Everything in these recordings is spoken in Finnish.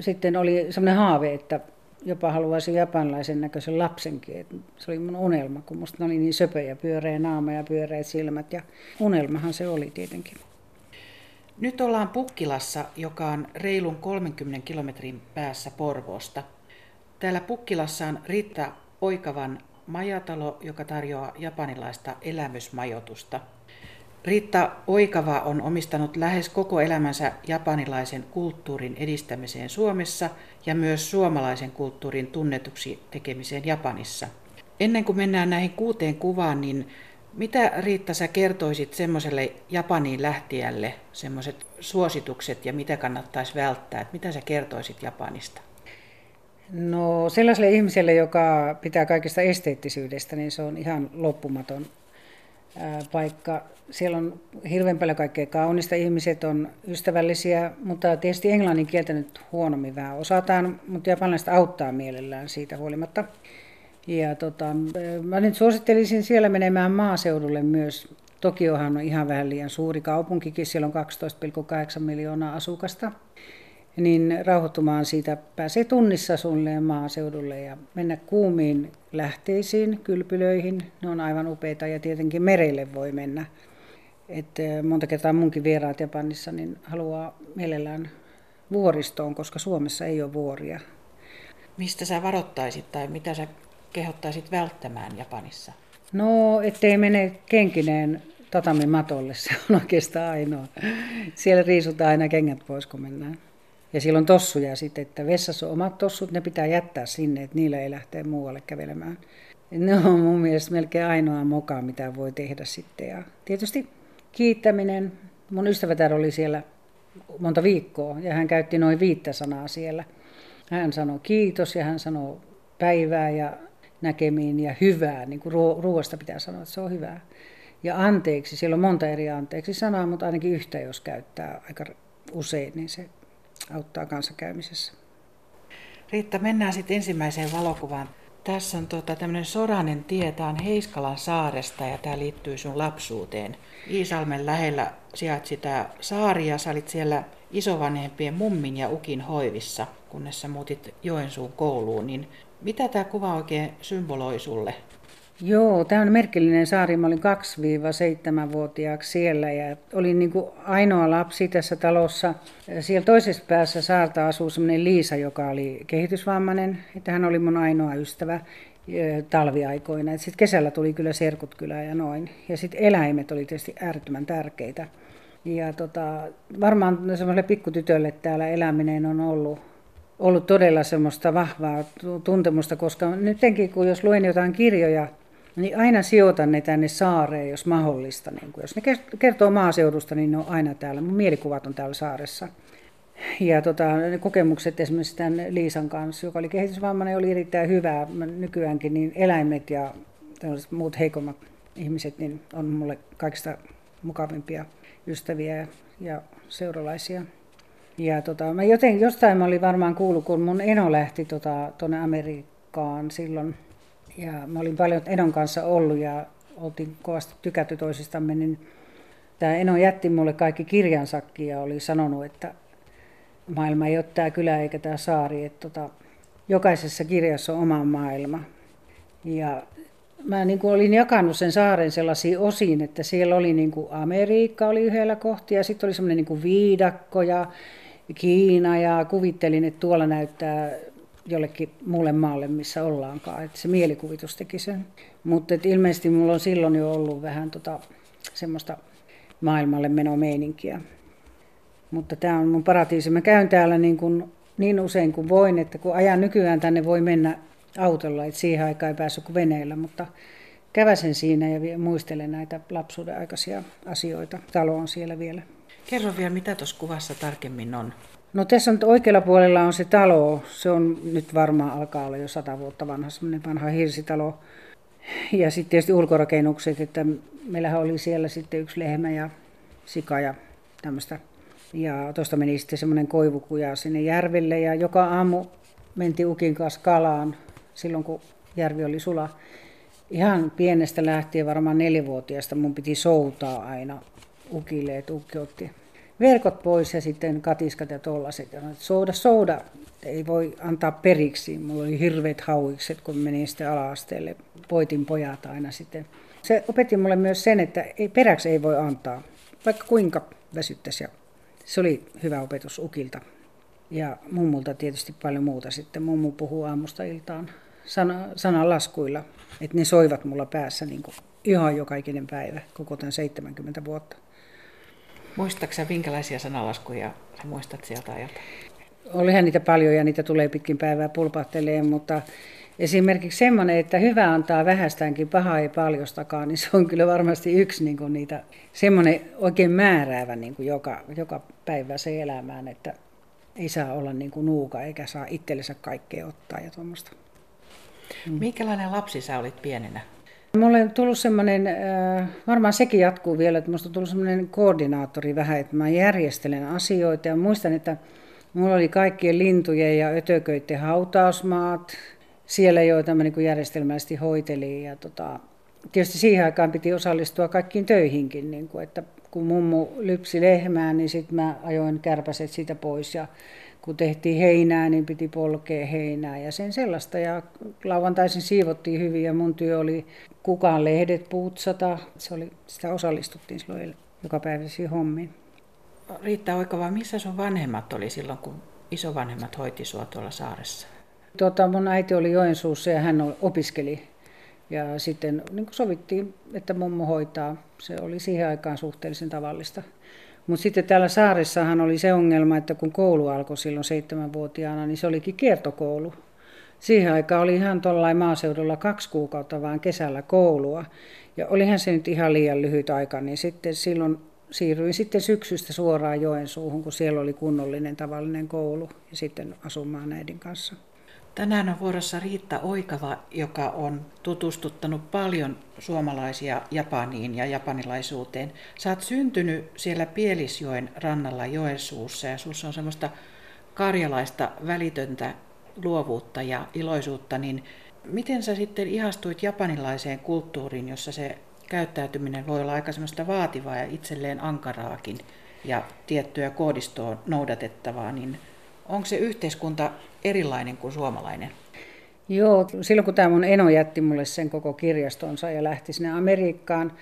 sitten oli semmoinen haave, että jopa haluaisin japanlaisen näköisen lapsenkin. Et se oli mun unelma, kun musta oli niin söpöjä, pyöreä naama ja pyöreät silmät. Ja unelmahan se oli tietenkin. Nyt ollaan Pukkilassa, joka on reilun 30 kilometrin päässä Porvoosta. Täällä Pukkilassa on Riitta Oikavan majatalo, joka tarjoaa japanilaista elämysmajoitusta. Riitta Oikava on omistanut lähes koko elämänsä japanilaisen kulttuurin edistämiseen Suomessa ja myös suomalaisen kulttuurin tunnetuksi tekemiseen Japanissa. Ennen kuin mennään näihin kuuteen kuvaan, niin mitä Riitta sä kertoisit semmoiselle Japaniin lähtijälle, semmoiset suositukset ja mitä kannattaisi välttää, että mitä sä kertoisit Japanista? No sellaiselle ihmiselle, joka pitää kaikesta esteettisyydestä, niin se on ihan loppumaton paikka. Siellä on hirveän paljon kaikkea kaunista, ihmiset on ystävällisiä, mutta tietysti englannin kieltä nyt huonommin vähän osataan, mutta japanilaiset auttaa mielellään siitä huolimatta. Ja tota, mä nyt suosittelisin siellä menemään maaseudulle myös. Tokiohan on ihan vähän liian suuri kaupunkikin, siellä on 12,8 miljoonaa asukasta. Niin rauhoittumaan siitä pääsee tunnissa suunnilleen maaseudulle ja mennä kuumiin lähteisiin, kylpylöihin. Ne on aivan upeita ja tietenkin merelle voi mennä. Et monta kertaa munkin vieraat Japanissa niin haluaa mielellään vuoristoon, koska Suomessa ei ole vuoria. Mistä sä varoittaisit tai mitä sä kehottaisit välttämään Japanissa? No, ettei mene kenkineen tatamimatolle, se on oikeastaan ainoa. Siellä riisutaan aina kengät pois, kun mennään. Ja siellä on tossuja sitten, että vessassa on omat tossut, ne pitää jättää sinne, että niillä ei lähteä muualle kävelemään. Ne on mun mielestä melkein ainoa moka, mitä voi tehdä sitten. Ja tietysti kiittäminen. Mun ystävätär oli siellä monta viikkoa ja hän käytti noin viittä sanaa siellä. Hän sanoi kiitos ja hän sanoi päivää ja näkemiin ja hyvää, niin kuin ruoasta pitää sanoa, että se on hyvää. Ja anteeksi, siellä on monta eri anteeksi sanaa, mutta ainakin yhtä jos käyttää aika usein, niin se auttaa kanssakäymisessä. Riitta, mennään sitten ensimmäiseen valokuvaan. Tässä on tuota, tämmöinen Soranen tie, tämä on Heiskalan saaresta ja tämä liittyy sun lapsuuteen. Iisalmen lähellä sijaitsi tämä saari ja sä olit siellä isovanhempien mummin ja ukin hoivissa, kunnes sä muutit Joensuun kouluun. Niin mitä tämä kuva oikein symboloi sulle? Joo, tämä on merkillinen saari. Mä olin 2-7-vuotiaaksi siellä ja olin niin kuin ainoa lapsi tässä talossa. Siellä toisessa päässä saarta asuu semmoinen Liisa, joka oli kehitysvammainen. Että hän oli mun ainoa ystävä talviaikoina. Sitten kesällä tuli kyllä serkut kyllä ja noin. Ja sitten eläimet oli tietysti äärettömän tärkeitä. Ja tota, varmaan semmoiselle pikkutytölle täällä eläminen on ollut ollut todella semmoista vahvaa tuntemusta, koska nytkin kun jos luen jotain kirjoja, niin aina sijoitan ne tänne saareen, jos mahdollista. Niin jos ne kertoo maaseudusta, niin ne on aina täällä. Mun mielikuvat on täällä saaressa. Ja tota, ne kokemukset esimerkiksi tämän Liisan kanssa, joka oli kehitysvammainen, oli erittäin hyvää nykyäänkin, niin eläimet ja muut heikommat ihmiset niin on mulle kaikista mukavimpia ystäviä ja seuralaisia. Ja tota, mä joten, jostain mä olin varmaan kuullut, kun mun eno lähti tuonne tota, Amerikkaan silloin. Ja mä olin paljon enon kanssa ollut ja oltiin kovasti tykätty toisistamme, niin tämä eno jätti mulle kaikki kirjansakin ja oli sanonut, että maailma ei ole tämä kylä eikä tämä saari, että tota, jokaisessa kirjassa on oma maailma. Ja mä niin kuin olin jakanut sen saaren sellaisiin osiin, että siellä oli niin kuin Amerikka oli yhdellä kohtia ja sitten oli semmoinen niin viidakko ja Kiina ja kuvittelin, että tuolla näyttää jollekin muulle maalle, missä ollaankaan. Että se mielikuvitus teki sen. Mutta ilmeisesti mulla on silloin jo ollut vähän tota, semmoista maailmalle menomeininkiä. Mutta tämä on mun paratiisi. Mä käyn täällä niin, kuin, niin usein kuin voin, että kun ajan nykyään tänne voi mennä autolla, että siihen aikaan ei päässyt kuin veneellä, mutta käväsen siinä ja muistelen näitä lapsuuden aikaisia asioita. Talo on siellä vielä. Kerro vielä, mitä tuossa kuvassa tarkemmin on. No tässä on oikealla puolella on se talo. Se on nyt varmaan alkaa olla jo sata vuotta vanha, semmoinen vanha hirsitalo. Ja sitten tietysti ulkorakennukset, että meillähän oli siellä sitten yksi lehmä ja sika ja tämmöistä. Ja tuosta meni sitten semmoinen koivukuja sinne järvelle ja joka aamu mentiin ukin kanssa kalaan silloin, kun järvi oli sula. Ihan pienestä lähtien, varmaan neljävuotiaasta, mun piti soutaa aina ukille, että ukki otti verkot pois ja sitten katiskat ja tollaset. Ja souda, souda. ei voi antaa periksi. Mulla oli hirveät hauikset, kun menin sitten ala-asteelle. Poitin pojat aina sitten. Se opetti mulle myös sen, että ei, peräksi ei voi antaa, vaikka kuinka väsyttäisi. Se oli hyvä opetus Ukilta. Ja mummulta tietysti paljon muuta sitten. Mummu puhuu aamusta iltaan sana, sanalaskuilla, että ne soivat mulla päässä niin kuin ihan jokaikinen päivä koko tämän 70 vuotta. Muistaaksä minkälaisia sanalaskuja sä muistat sieltä ajalta? Olihan niitä paljon ja niitä tulee pitkin päivää pulpahteleen, mutta esimerkiksi semmoinen, että hyvä antaa vähästäänkin, paha ei paljostakaan, niin se on kyllä varmasti yksi niin kuin niitä, semmoinen oikein määräävä niin kuin joka, joka päivä se elämään, että ei saa olla niin kuin nuuka eikä saa itsellensä kaikkea ottaa ja tuommoista. Mm. Minkälainen lapsi sä olit pienenä? Mulle on tullut semmoinen, äh, varmaan sekin jatkuu vielä, että musta on tullut semmoinen koordinaattori vähän, että mä järjestelen asioita. Ja muistan, että mulla oli kaikkien lintujen ja ötököiden hautausmaat siellä, joita mä niin järjestelmällisesti hoitelin. Ja tota, tietysti siihen aikaan piti osallistua kaikkiin töihinkin, niin kuin, että kun mummu lypsi lehmää, niin sitten mä ajoin kärpäset siitä pois. Ja kun tehtiin heinää, niin piti polkea heinää ja sen sellaista. Ja lauantaisin siivottiin hyvin ja mun työ oli kukaan lehdet puutsata. Se oli, sitä osallistuttiin silloin joka päiväisiin hommiin. Riitta Oikava, missä sun vanhemmat oli silloin, kun isovanhemmat hoiti sua tuolla saaressa? Tota, mun äiti oli Joensuussa ja hän opiskeli. Ja sitten niin sovittiin, että mummo hoitaa. Se oli siihen aikaan suhteellisen tavallista. Mutta sitten täällä saaressahan oli se ongelma, että kun koulu alkoi silloin seitsemänvuotiaana, niin se olikin kiertokoulu. Siihen aikaan oli ihan tuollain maaseudulla kaksi kuukautta vaan kesällä koulua. Ja olihan se nyt ihan liian lyhyt aika, niin sitten silloin siirryin sitten syksystä suoraan Joensuuhun, kun siellä oli kunnollinen tavallinen koulu ja sitten asumaan äidin kanssa. Tänään on vuorossa Riitta Oikava, joka on tutustuttanut paljon suomalaisia Japaniin ja japanilaisuuteen. Sä oot syntynyt siellä Pielisjoen rannalla Joensuussa ja sussa on semmoista karjalaista välitöntä luovuutta ja iloisuutta, niin miten sä sitten ihastuit japanilaiseen kulttuuriin, jossa se käyttäytyminen voi olla aika semmoista vaativaa ja itselleen ankaraakin ja tiettyä koodistoa noudatettavaa, niin onko se yhteiskunta erilainen kuin suomalainen? Joo, silloin kun tämä mun eno jätti mulle sen koko kirjastonsa ja lähti sinne Amerikkaan,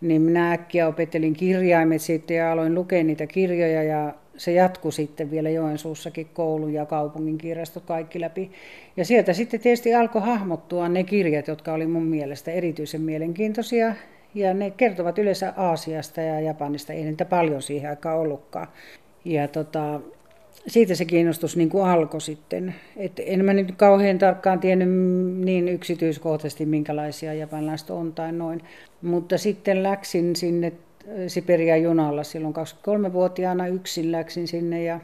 niin minä äkkiä opettelin kirjaimet sitten ja aloin lukea niitä kirjoja ja se jatkui sitten vielä Joensuussakin koulun ja kaupungin kirjastot kaikki läpi. Ja sieltä sitten tietysti alkoi hahmottua ne kirjat, jotka oli mun mielestä erityisen mielenkiintoisia. Ja ne kertovat yleensä Aasiasta ja Japanista, ei niitä paljon siihen aikaan ollutkaan. Ja tota, siitä se kiinnostus niin kuin alkoi sitten. Et en mä nyt kauhean tarkkaan tiennyt niin yksityiskohtaisesti, minkälaisia japanilaiset on tai noin. Mutta sitten läksin sinne Siperian junalla silloin 23-vuotiaana yksin läksin sinne ja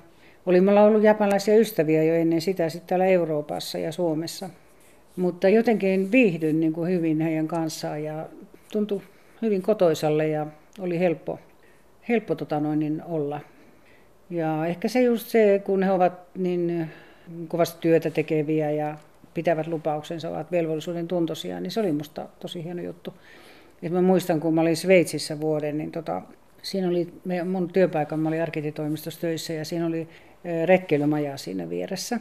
oli mulla ollut japanilaisia ystäviä jo ennen sitä sitten täällä Euroopassa ja Suomessa. Mutta jotenkin viihdyin niin kuin hyvin heidän kanssaan ja tuntui hyvin kotoisalle ja oli helppo, helppo tota noin, niin olla. Ja ehkä se just se, kun he ovat niin kovasti työtä tekeviä ja pitävät lupauksensa, ovat velvollisuuden tuntoisia, niin se oli musta tosi hieno juttu. Et mä muistan, kun mä olin Sveitsissä vuoden, niin tota, siinä oli mun työpaikan, mä olin arkititoimistossa töissä ja siinä oli retkeilymaja siinä vieressä.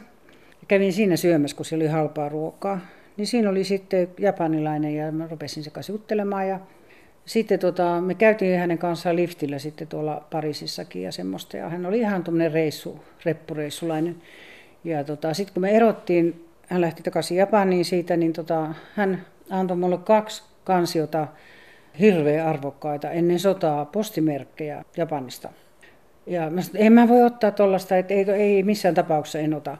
Kävin siinä syömässä, kun siellä oli halpaa ruokaa. Niin siinä oli sitten japanilainen ja mä rupesin se kanssa juttelemaan ja sitten tota, me käytiin hänen kanssaan liftillä sitten tuolla Pariisissakin ja semmoista. Ja hän oli ihan tuommoinen reissu, reppureissulainen. Ja tota, sitten kun me erottiin, hän lähti takaisin Japaniin siitä, niin tota, hän antoi mulle kaksi kansiota hirveän arvokkaita ennen sotaa postimerkkejä Japanista. Ja mä sanoin, en mä voi ottaa tuollaista, että ei, ei missään tapauksessa en ota.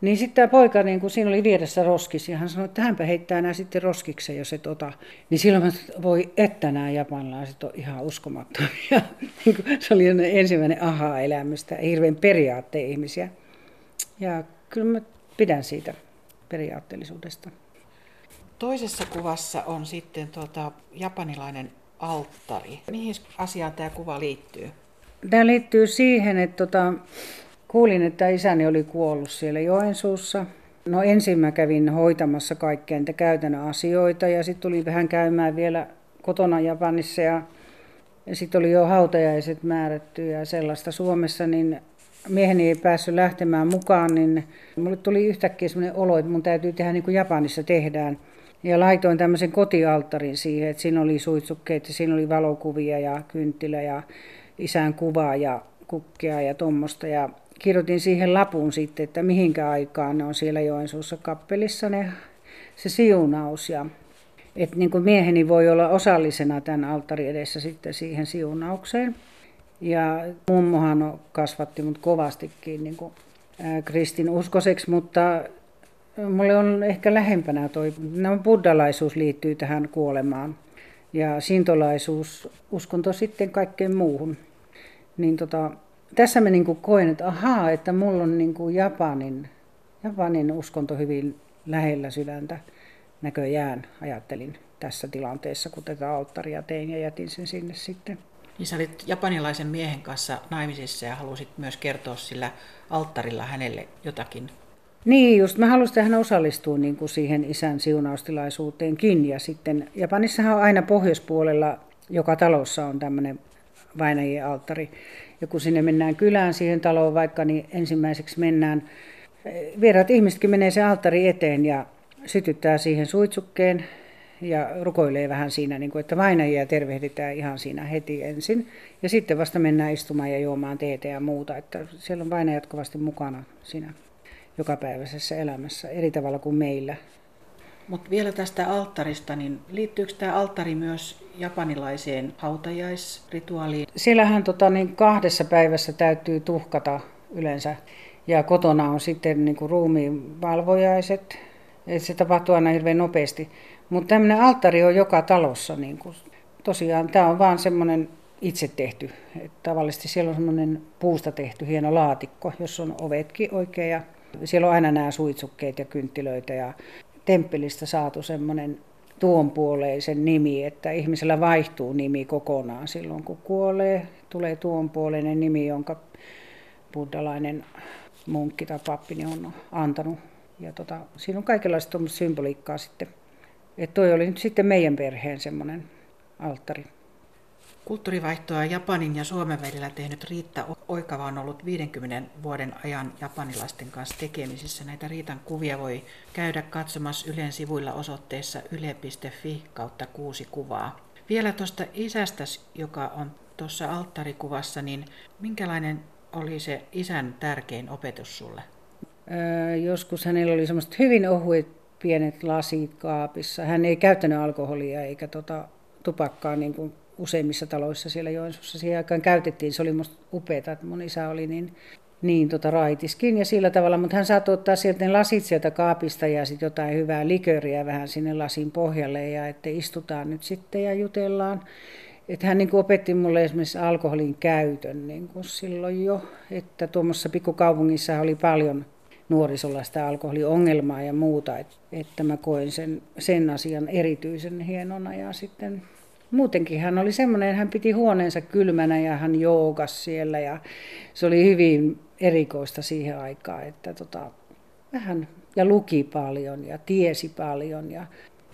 Niin sitten tämä poika, niin kun siinä oli vieressä roskis, ja hän sanoi, että hänpä heittää nämä sitten roskikseen, jos et ota. Niin silloin mä sanoin, voi, että nämä japanilaiset on ihan uskomattomia. Niin se oli ensimmäinen aha-elämystä, hirveän periaatteen ihmisiä. Ja kyllä mä pidän siitä periaatteellisuudesta. Toisessa kuvassa on sitten tuota, japanilainen alttari. Mihin asiaan tämä kuva liittyy? Tämä liittyy siihen, että tota, kuulin, että isäni oli kuollut siellä Joensuussa. No ensin mä kävin hoitamassa kaikkea niitä käytännön asioita ja sitten tuli vähän käymään vielä kotona Japanissa ja, ja sitten oli jo hautajaiset määrätty ja sellaista Suomessa, niin mieheni ei päässyt lähtemään mukaan, niin mulle tuli yhtäkkiä sellainen olo, että mun täytyy tehdä niin kuin Japanissa tehdään. Ja laitoin tämmöisen kotialttarin siihen, että siinä oli suitsukkeet ja siinä oli valokuvia ja kynttilä ja isän kuvaa ja kukkia ja tuommoista. Ja kirjoitin siihen lapun sitten, että mihinkä aikaan ne on siellä Joensuussa kappelissa ne, se siunaus. Ja, että niin kuin mieheni voi olla osallisena tämän alttarin edessä sitten siihen siunaukseen. Ja mummohan kasvatti mut kovastikin niin kuin, kristin uskoseksi, mutta mulle on ehkä lähempänä toi, no buddhalaisuus liittyy tähän kuolemaan ja sintolaisuus, uskonto sitten kaikkeen muuhun. Niin tota, tässä mä niin koen, että ahaa, että mulla on niin Japanin, Japanin uskonto hyvin lähellä sydäntä näköjään, ajattelin tässä tilanteessa, kun tätä alttaria tein ja jätin sen sinne sitten. Niin sä olit japanilaisen miehen kanssa naimisissa ja halusit myös kertoa sillä alttarilla hänelle jotakin. Niin, just mä halusin, että hän osallistuu niin kuin siihen isän siunaustilaisuuteenkin. Ja sitten Japanissahan on aina pohjoispuolella, joka talossa on tämmöinen vainajien alttari. Ja kun sinne mennään kylään siihen taloon vaikka, niin ensimmäiseksi mennään, vieraat ihmisetkin menee se alttari eteen ja sytyttää siihen suitsukkeen ja rukoilee vähän siinä, niin kuin, että vainajia tervehditään ihan siinä heti ensin. Ja sitten vasta mennään istumaan ja juomaan teetä ja muuta. Että siellä on vainajat kovasti mukana siinä jokapäiväisessä elämässä eri tavalla kuin meillä. Mutta vielä tästä alttarista, niin liittyykö tämä alttari myös japanilaiseen hautajaisrituaaliin? Siellähän tota, niin kahdessa päivässä täytyy tuhkata yleensä ja kotona on sitten niin kuin ruumiin valvojaiset. Et se tapahtuu aina hirveän nopeasti. Mutta tämmöinen alttari on joka talossa. Niin kuin, tosiaan tämä on vaan semmoinen itse tehty. Et tavallisesti siellä on semmoinen puusta tehty hieno laatikko, jossa on ovetkin oikein ja siellä on aina nämä suitsukkeet ja kynttilöitä ja temppelistä saatu semmoinen tuonpuoleisen nimi, että ihmisellä vaihtuu nimi kokonaan silloin, kun kuolee. Tulee tuonpuoleinen nimi, jonka buddhalainen munkki tai pappi on antanut. Ja tota, siinä on kaikenlaista symboliikkaa sitten. Että toi oli nyt sitten meidän perheen semmoinen alttari. Kulttuurivaihtoa Japanin ja Suomen välillä tehnyt Riitta Oikava on ollut 50 vuoden ajan japanilaisten kanssa tekemisissä. Näitä Riitan kuvia voi käydä katsomassa Ylen sivuilla osoitteessa yle.fi kautta kuusi kuvaa. Vielä tuosta isästä, joka on tuossa alttarikuvassa, niin minkälainen oli se isän tärkein opetus sulle? Öö, joskus hänellä oli semmoiset hyvin ohuet pienet lasit kaapissa. Hän ei käyttänyt alkoholia eikä tota, tupakkaa niin kuin useimmissa taloissa siellä Joensuussa siihen aikaan käytettiin. Se oli musta upeaa, että mun isä oli niin, niin tota raitiskin ja sillä tavalla, mutta hän saattoi ottaa sieltä ne lasit sieltä kaapista ja sitten jotain hyvää liköriä vähän sinne lasin pohjalle ja että istutaan nyt sitten ja jutellaan. Että hän niin kuin opetti mulle esimerkiksi alkoholin käytön niin kuin silloin jo, että tuommoisessa pikkukaupungissa oli paljon nuorisolla sitä alkoholiongelmaa ja muuta, että, että mä koin sen, sen asian erityisen hienona ja sitten muutenkin hän oli semmoinen, hän piti huoneensa kylmänä ja hän joogas siellä ja se oli hyvin erikoista siihen aikaan, että tota, vähän ja luki paljon ja tiesi paljon. Ja...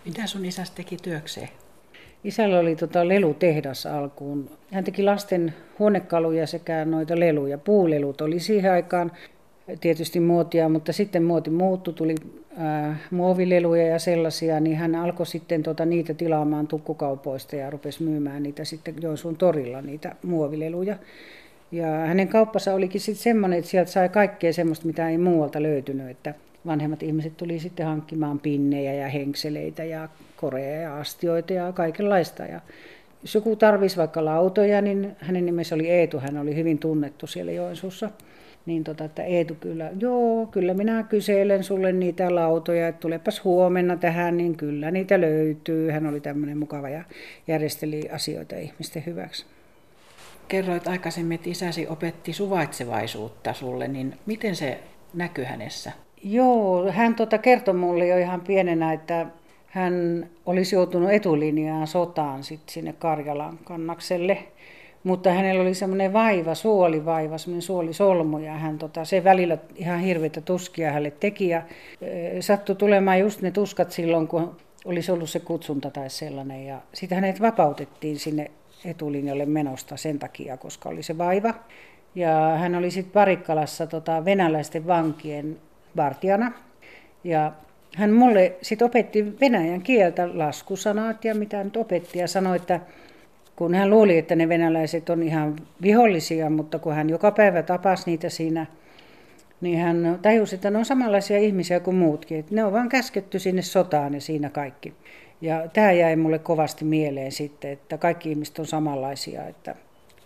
Mitä sun isästä teki työkseen? Isällä oli tota lelutehdas alkuun. Hän teki lasten huonekaluja sekä noita leluja. Puulelut oli siihen aikaan tietysti muotia, mutta sitten muoti muuttui, tuli äh, muovileluja ja sellaisia, niin hän alkoi sitten tota, niitä tilaamaan tukkukaupoista ja rupesi myymään niitä sitten Joensuun torilla, niitä muovileluja. Ja hänen kauppansa olikin sitten semmoinen, että sieltä sai kaikkea semmoista, mitä ei muualta löytynyt, että vanhemmat ihmiset tuli sitten hankkimaan pinnejä ja henkseleitä ja koreja ja astioita ja kaikenlaista. Ja jos joku tarvisi vaikka lautoja, niin hänen nimensä oli Eetu, hän oli hyvin tunnettu siellä Joensuussa niin tota, että Eetu kyllä, joo, kyllä minä kyselen sulle niitä lautoja, että tulepas huomenna tähän, niin kyllä niitä löytyy. Hän oli tämmöinen mukava ja järjesteli asioita ihmisten hyväksi. Kerroit aikaisemmin, että isäsi opetti suvaitsevaisuutta sulle, niin miten se näkyy hänessä? Joo, hän tota kertoi mulle jo ihan pienenä, että hän olisi joutunut etulinjaan sotaan sit sinne Karjalan kannakselle – mutta hänellä oli semmoinen vaiva, suolivaiva, semmoinen suolisolmu ja hän tota, se välillä ihan hirveitä tuskia hänelle teki ja sattui tulemaan just ne tuskat silloin, kun olisi ollut se kutsunta tai sellainen ja sitten hänet vapautettiin sinne etulinjalle menosta sen takia, koska oli se vaiva. Ja hän oli sitten Parikkalassa tota, venäläisten vankien vartijana. Ja hän mulle sitten opetti venäjän kieltä, laskusanat ja mitä nyt opetti ja sanoi, että kun hän luuli, että ne venäläiset on ihan vihollisia, mutta kun hän joka päivä tapasi niitä siinä, niin hän tajusi, että ne on samanlaisia ihmisiä kuin muutkin. Että ne on vain käsketty sinne sotaan ja siinä kaikki. Ja tämä jäi mulle kovasti mieleen sitten, että kaikki ihmiset on samanlaisia, että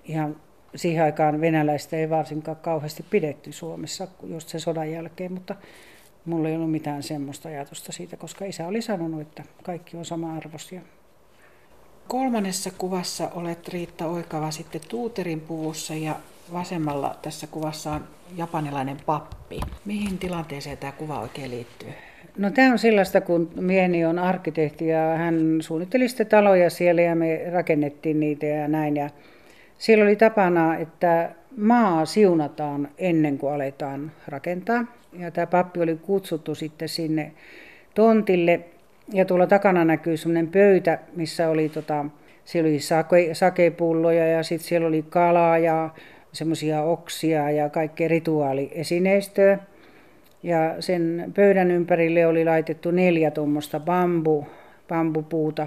ihan siihen aikaan venäläistä ei varsinkaan kauheasti pidetty Suomessa just sen sodan jälkeen, mutta mulla ei ollut mitään semmoista ajatusta siitä, koska isä oli sanonut, että kaikki on sama-arvoisia. Kolmannessa kuvassa olet Riitta Oikava sitten tuuterin puvussa ja vasemmalla tässä kuvassa on japanilainen pappi. Mihin tilanteeseen tämä kuva oikein liittyy? No tämä on sellaista, kun mieheni on arkkitehti ja hän suunnitteli sitten taloja siellä ja me rakennettiin niitä ja näin. Ja siellä oli tapana, että maa siunataan ennen kuin aletaan rakentaa. Ja tämä pappi oli kutsuttu sitten sinne tontille ja tuolla takana näkyy semmoinen pöytä, missä oli, tota, siellä oli sake, sakepulloja ja sitten siellä oli kalaa ja semmoisia oksia ja kaikkea rituaaliesineistöä. Ja sen pöydän ympärille oli laitettu neljä tuommoista bambu, bambupuuta.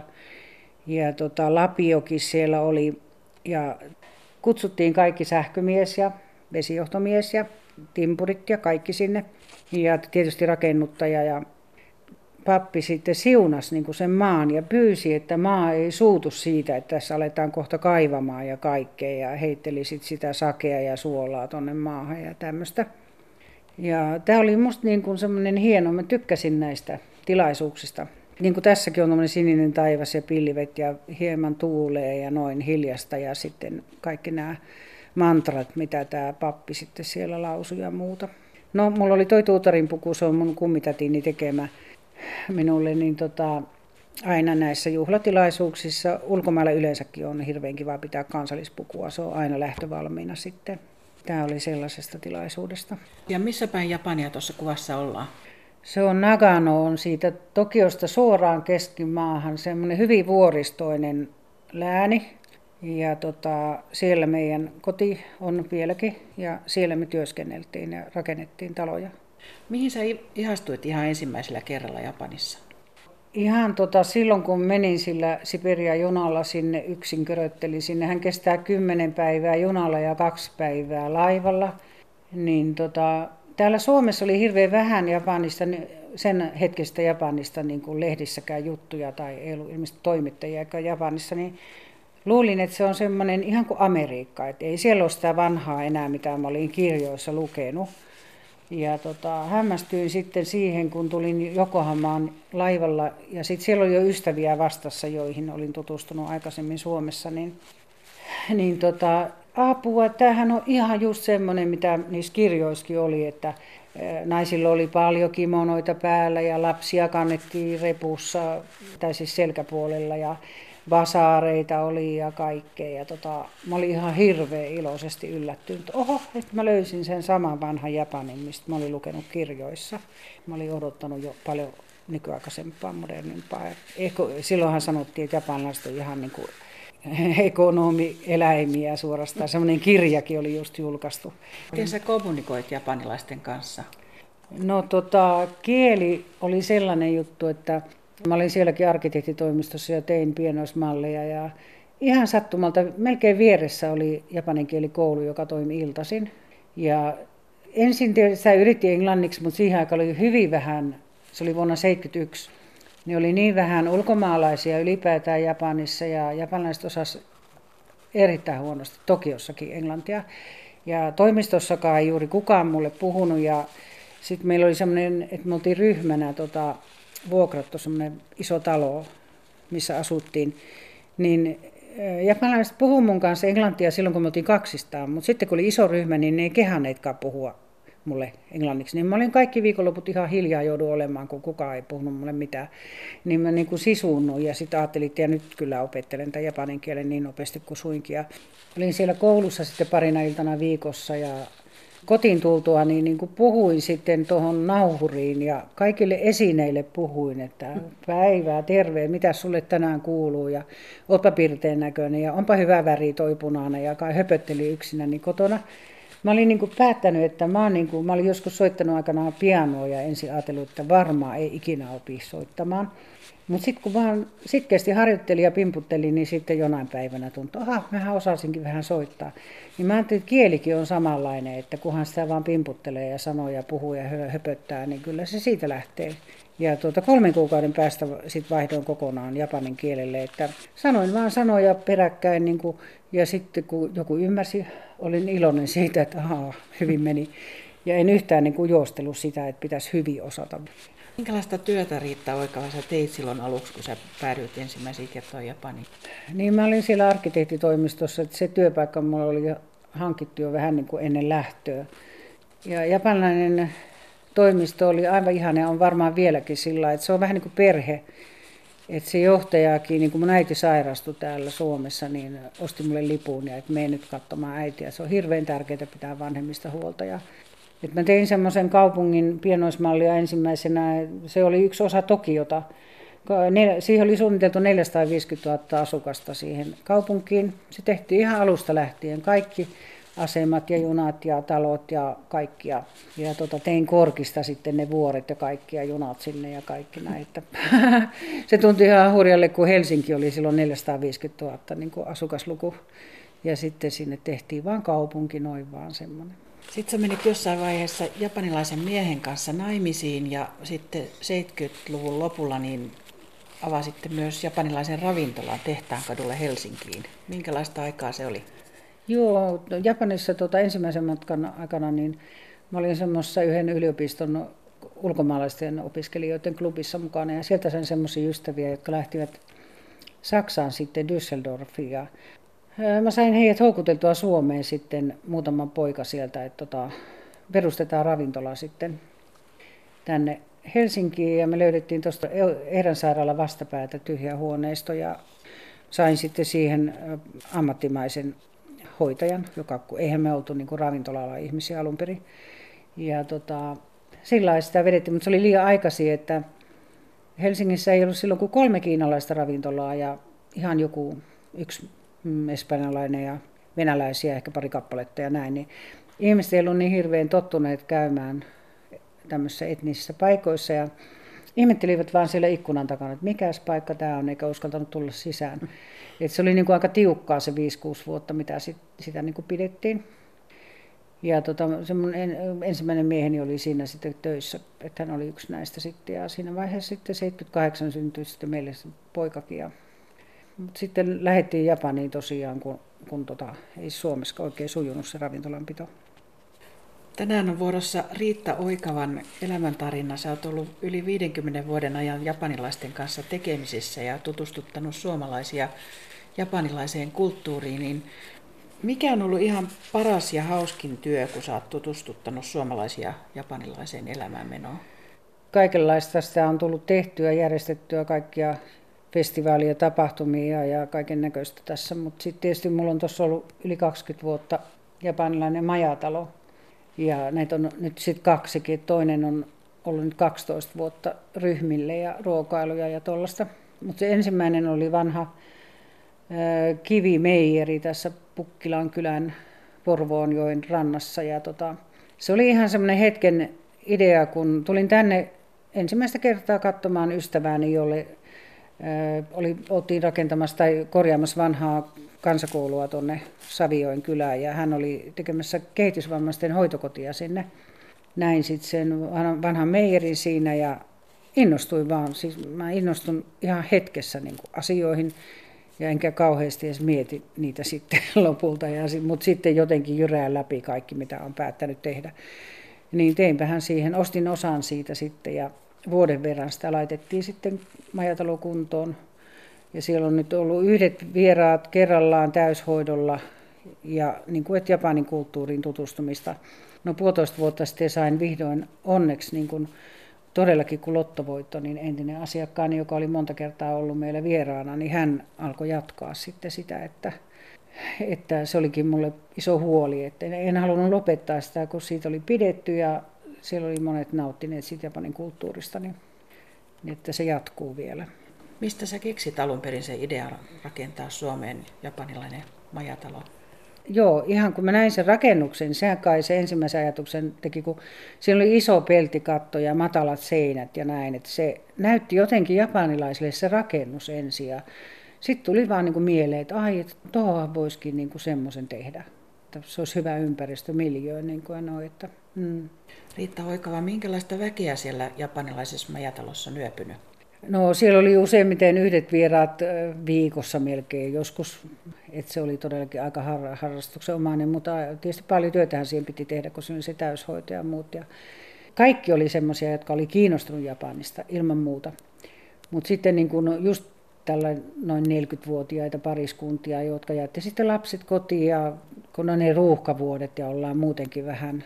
Ja tota, lapiokin siellä oli. Ja kutsuttiin kaikki sähkömies ja vesijohtomies ja timpurit ja kaikki sinne. Ja tietysti rakennuttaja ja pappi sitten siunasi niin kuin sen maan ja pyysi, että maa ei suutu siitä, että tässä aletaan kohta kaivamaan ja kaikkea ja heitteli sit sitä sakea ja suolaa tuonne maahan ja tämmöistä. Ja tämä oli musta niin kuin semmoinen hieno, mä tykkäsin näistä tilaisuuksista. Niin kuin tässäkin on tämmöinen sininen taivas ja pilvet ja hieman tuulee ja noin hiljasta ja sitten kaikki nämä mantrat, mitä tämä pappi sitten siellä lausui ja muuta. No, mulla oli toi tuutarin puku, se on mun kummitätini tekemä minulle, niin tota, aina näissä juhlatilaisuuksissa, ulkomailla yleensäkin on hirveän kiva pitää kansallispukua, se on aina lähtövalmiina sitten. Tämä oli sellaisesta tilaisuudesta. Ja missä päin Japania tuossa kuvassa ollaan? Se on Nagano, on siitä Tokiosta suoraan keskimaahan, semmoinen hyvin vuoristoinen lääni. Ja tota, siellä meidän koti on vieläkin ja siellä me työskenneltiin ja rakennettiin taloja. Mihin sä ihastuit ihan ensimmäisellä kerralla Japanissa? Ihan tota, silloin kun menin sillä Siberia junalla sinne yksin köröttelin, sinnehän kestää kymmenen päivää junalla ja kaksi päivää laivalla. Niin tota, täällä Suomessa oli hirveän vähän Japanista, sen hetkestä Japanista niin kuin lehdissäkään juttuja tai ei ollut ilmeisesti toimittajia Japanissa, niin luulin, että se on semmoinen ihan kuin Amerikka, että ei siellä ole sitä vanhaa enää, mitä mä olin kirjoissa lukenut. Ja tota, hämmästyin sitten siihen, kun tulin Jokohamaan laivalla. Ja sitten siellä oli jo ystäviä vastassa, joihin olin tutustunut aikaisemmin Suomessa, niin, niin tota, apua, tämähän on ihan just semmoinen, mitä niissä kirjoissakin oli, että naisilla oli paljon kimonoita päällä ja lapsia kannettiin repussa tai siis selkäpuolella. Ja vasaareita oli ja kaikkea. Ja tota, mä olin ihan hirveän iloisesti yllättynyt. Oho, että mä löysin sen saman vanhan Japanin, mistä mä olin lukenut kirjoissa. Mä olin odottanut jo paljon nykyaikaisempaa, modernimpaa. Eko, silloinhan sanottiin, että japanilaiset on ihan niin kuin ekonomieläimiä suorastaan. Semmoinen kirjakin oli just julkaistu. Miten sä kommunikoit japanilaisten kanssa? No tota, kieli oli sellainen juttu, että Mä olin sielläkin arkkitehtitoimistossa ja tein pienoismalleja ja ihan sattumalta melkein vieressä oli japaninkielikoulu, joka toimi iltasin. Ja ensin sitä yritti englanniksi, mutta siihen aikaan oli hyvin vähän, se oli vuonna 1971, niin oli niin vähän ulkomaalaisia ylipäätään Japanissa ja japanilaiset osasivat erittäin huonosti, Tokiossakin englantia. Ja toimistossakaan ei juuri kukaan mulle puhunut ja sitten meillä oli semmoinen, että me oltiin ryhmänä tota, vuokrattu semmoinen iso talo, missä asuttiin, niin japanilaiset puhuu mun kanssa englantia silloin, kun me oltiin kaksistaan, mutta sitten kun oli iso ryhmä, niin ne ei kehanneetkaan puhua mulle englanniksi. Niin mä olin kaikki viikonloput ihan hiljaa joudu olemaan, kun kukaan ei puhunut mulle mitään. Niin mä niin kuin ja sitten ajattelin, että nyt kyllä opettelen tämän japanin kielen niin nopeasti kuin suinkin. Ja olin siellä koulussa sitten parina iltana viikossa ja kotiin tultua niin, niin kuin puhuin sitten tuohon nauhuriin ja kaikille esineille puhuin, että päivää, terve, mitä sulle tänään kuuluu ja ootpa pirteen näköinen ja onpa hyvä väri toi punainen ja kai höpötteli yksinäni kotona. mä olin niin kuin päättänyt, että mä, niin kuin, mä olin joskus soittanut aikanaan pianoa ja ensin ajatellut, että varmaan ei ikinä opi soittamaan. Mutta sitten kun vaan sitkeästi harjoittelin ja pimputtelin, niin sitten jonain päivänä tuntui, että mähän osasinkin vähän soittaa. Niin mä ajattelin, että kielikin on samanlainen, että kunhan sitä vaan pimputtelee ja sanoo ja puhuu ja höpöttää, niin kyllä se siitä lähtee. Ja tuota, kolmen kuukauden päästä sitten vaihdoin kokonaan japanin kielelle, että sanoin vaan sanoja peräkkäin, niin kuin, ja sitten kun joku ymmärsi, olin iloinen siitä, että ahaa, hyvin meni. Ja en yhtään niin kuin juostellut sitä, että pitäisi hyvin osata. Minkälaista työtä Riitta Oikala sä teit silloin aluksi, kun sä päädyit ensimmäisiä kertoja Japaniin? Niin mä olin siellä arkkitehtitoimistossa, että se työpaikka mulla oli hankittu jo vähän niin kuin ennen lähtöä. Ja japanilainen toimisto oli aivan ihana on varmaan vieläkin sillä että se on vähän niin kuin perhe. Että se johtajakin, niin kuin mun äiti sairastui täällä Suomessa, niin osti mulle lipun ja että mene nyt katsomaan äitiä. Se on hirveän tärkeää pitää vanhemmista huolta. Ja, että mä tein semmoisen kaupungin pienoismallia ensimmäisenä. Se oli yksi osa Tokiota. Siihen oli suunniteltu 450 000 asukasta siihen kaupunkiin. Se tehtiin ihan alusta lähtien. Kaikki asemat ja junat ja talot ja kaikki. Ja, tota, tein Korkista sitten ne vuoret ja kaikki ja junat sinne ja kaikki näitä. se tuntui ihan hurjalle, kun Helsinki oli silloin 450 000 niin asukasluku. Ja sitten sinne tehtiin vaan kaupunki, noin vaan semmoinen. Sitten sä menit jossain vaiheessa japanilaisen miehen kanssa naimisiin ja sitten 70-luvun lopulla niin avasitte myös japanilaisen ravintolan Tehtaankadulle Helsinkiin. Minkälaista aikaa se oli? Joo, Japanissa tuota, ensimmäisen matkan aikana niin mä olin semmoisessa yhden yliopiston ulkomaalaisten opiskelijoiden klubissa mukana ja sieltä sain semmoisia ystäviä, jotka lähtivät Saksaan sitten Düsseldorfiin Mä sain heidät houkuteltua Suomeen sitten muutaman poika sieltä, että tota, perustetaan ravintola sitten tänne Helsinkiin ja me löydettiin tuosta Ehdän sairaala vastapäätä tyhjä huoneisto ja sain sitten siihen ammattimaisen hoitajan, joka, eihän me oltu niin ravintolalla ihmisiä alun perin. Ja tota, sillä sitä vedettiin, mutta se oli liian aikaisin, että Helsingissä ei ollut silloin kuin kolme kiinalaista ravintolaa ja ihan joku yksi espanjalainen ja venäläisiä, ehkä pari kappaletta ja näin, niin ihmiset ei ollut niin hirveän tottuneet käymään tämmöisissä etnisissä paikoissa ja ihmettelivät vaan siellä ikkunan takana, että mikäs paikka tämä on, eikä uskaltanut tulla sisään. Et se oli niin kuin aika tiukkaa se 5-6 vuotta, mitä sit, sitä niin kuin pidettiin. Ja tota, ensimmäinen mieheni oli siinä sitten töissä, että hän oli yksi näistä sitten. Ja siinä vaiheessa sitten 78 syntyi sitten meille poikakin. Ja, mutta sitten lähdettiin Japaniin tosiaan, kun, kun tota, ei Suomessa oikein sujunut se ravintolanpito. Tänään on vuorossa Riitta Oikavan elämäntarina. Sä oot ollut yli 50 vuoden ajan japanilaisten kanssa tekemisissä ja tutustuttanut suomalaisia japanilaiseen kulttuuriin. Niin mikä on ollut ihan paras ja hauskin työ, kun sä oot tutustuttanut suomalaisia japanilaiseen elämänmenoon? Kaikenlaista sitä on tullut tehtyä, järjestettyä kaikkia festivaalia, tapahtumia ja kaiken näköistä tässä. Mutta sitten tietysti mulla on tuossa ollut yli 20 vuotta japanilainen majatalo, ja näitä on nyt sitten kaksikin. Toinen on ollut nyt 12 vuotta ryhmille ja ruokailuja ja tuollaista. Mutta se ensimmäinen oli vanha kivimeijeri tässä Pukkilan kylän Porvoonjoen rannassa. Ja tota, se oli ihan semmoinen hetken idea, kun tulin tänne ensimmäistä kertaa katsomaan ystävääni, jolle oli, oltiin rakentamassa tai korjaamassa vanhaa kansakoulua tuonne Savioin kylään ja hän oli tekemässä kehitysvammaisten hoitokotia sinne. Näin sitten sen vanhan meijerin siinä ja innostuin vaan. Siis mä innostun ihan hetkessä niin kuin asioihin ja enkä kauheasti edes mieti niitä sitten lopulta. Ja, mutta sitten jotenkin jyrää läpi kaikki, mitä on päättänyt tehdä. Niin teinpähän siihen, ostin osan siitä sitten ja vuoden verran sitä laitettiin sitten majatalokuntoon ja siellä on nyt ollut yhdet vieraat kerrallaan täyshoidolla ja niin kuin, että Japanin kulttuuriin tutustumista. No puolitoista vuotta sitten sain vihdoin onneksi niin kuin, todellakin kun lottovoitto, niin entinen asiakkaani, joka oli monta kertaa ollut meillä vieraana, niin hän alkoi jatkaa sitten sitä, että, että se olikin mulle iso huoli, että en halunnut lopettaa sitä, kun siitä oli pidetty ja siellä oli monet nauttineet siitä Japanin kulttuurista, niin, niin että se jatkuu vielä. Mistä sä keksit alun perin se idea rakentaa Suomeen japanilainen majatalo? Joo, ihan kun mä näin sen rakennuksen, sehän kai se ensimmäisen ajatuksen teki, kun siinä oli iso peltikatto ja matalat seinät ja näin, että se näytti jotenkin japanilaisille se rakennus ensin ja sitten tuli vaan niin kuin mieleen, että ai, että tuohon voisikin niin kuin semmoisen tehdä. Että se olisi hyvä ympäristö, miljö, niin kuin no, että, mm. Riitta Oikava, minkälaista väkeä siellä japanilaisessa majatalossa nyöpynyt? No siellä oli useimmiten yhdet vieraat viikossa melkein joskus, että se oli todellakin aika har- harrastuksenomainen, mutta tietysti paljon työtähän siihen piti tehdä, kun se oli se täyshoito ja muut. Ja kaikki oli semmoisia, jotka oli kiinnostunut Japanista ilman muuta. Mutta sitten niin kun just tällä noin 40-vuotiaita pariskuntia, jotka jätti sitten lapset kotiin ja kun on ne ruuhkavuodet ja ollaan muutenkin vähän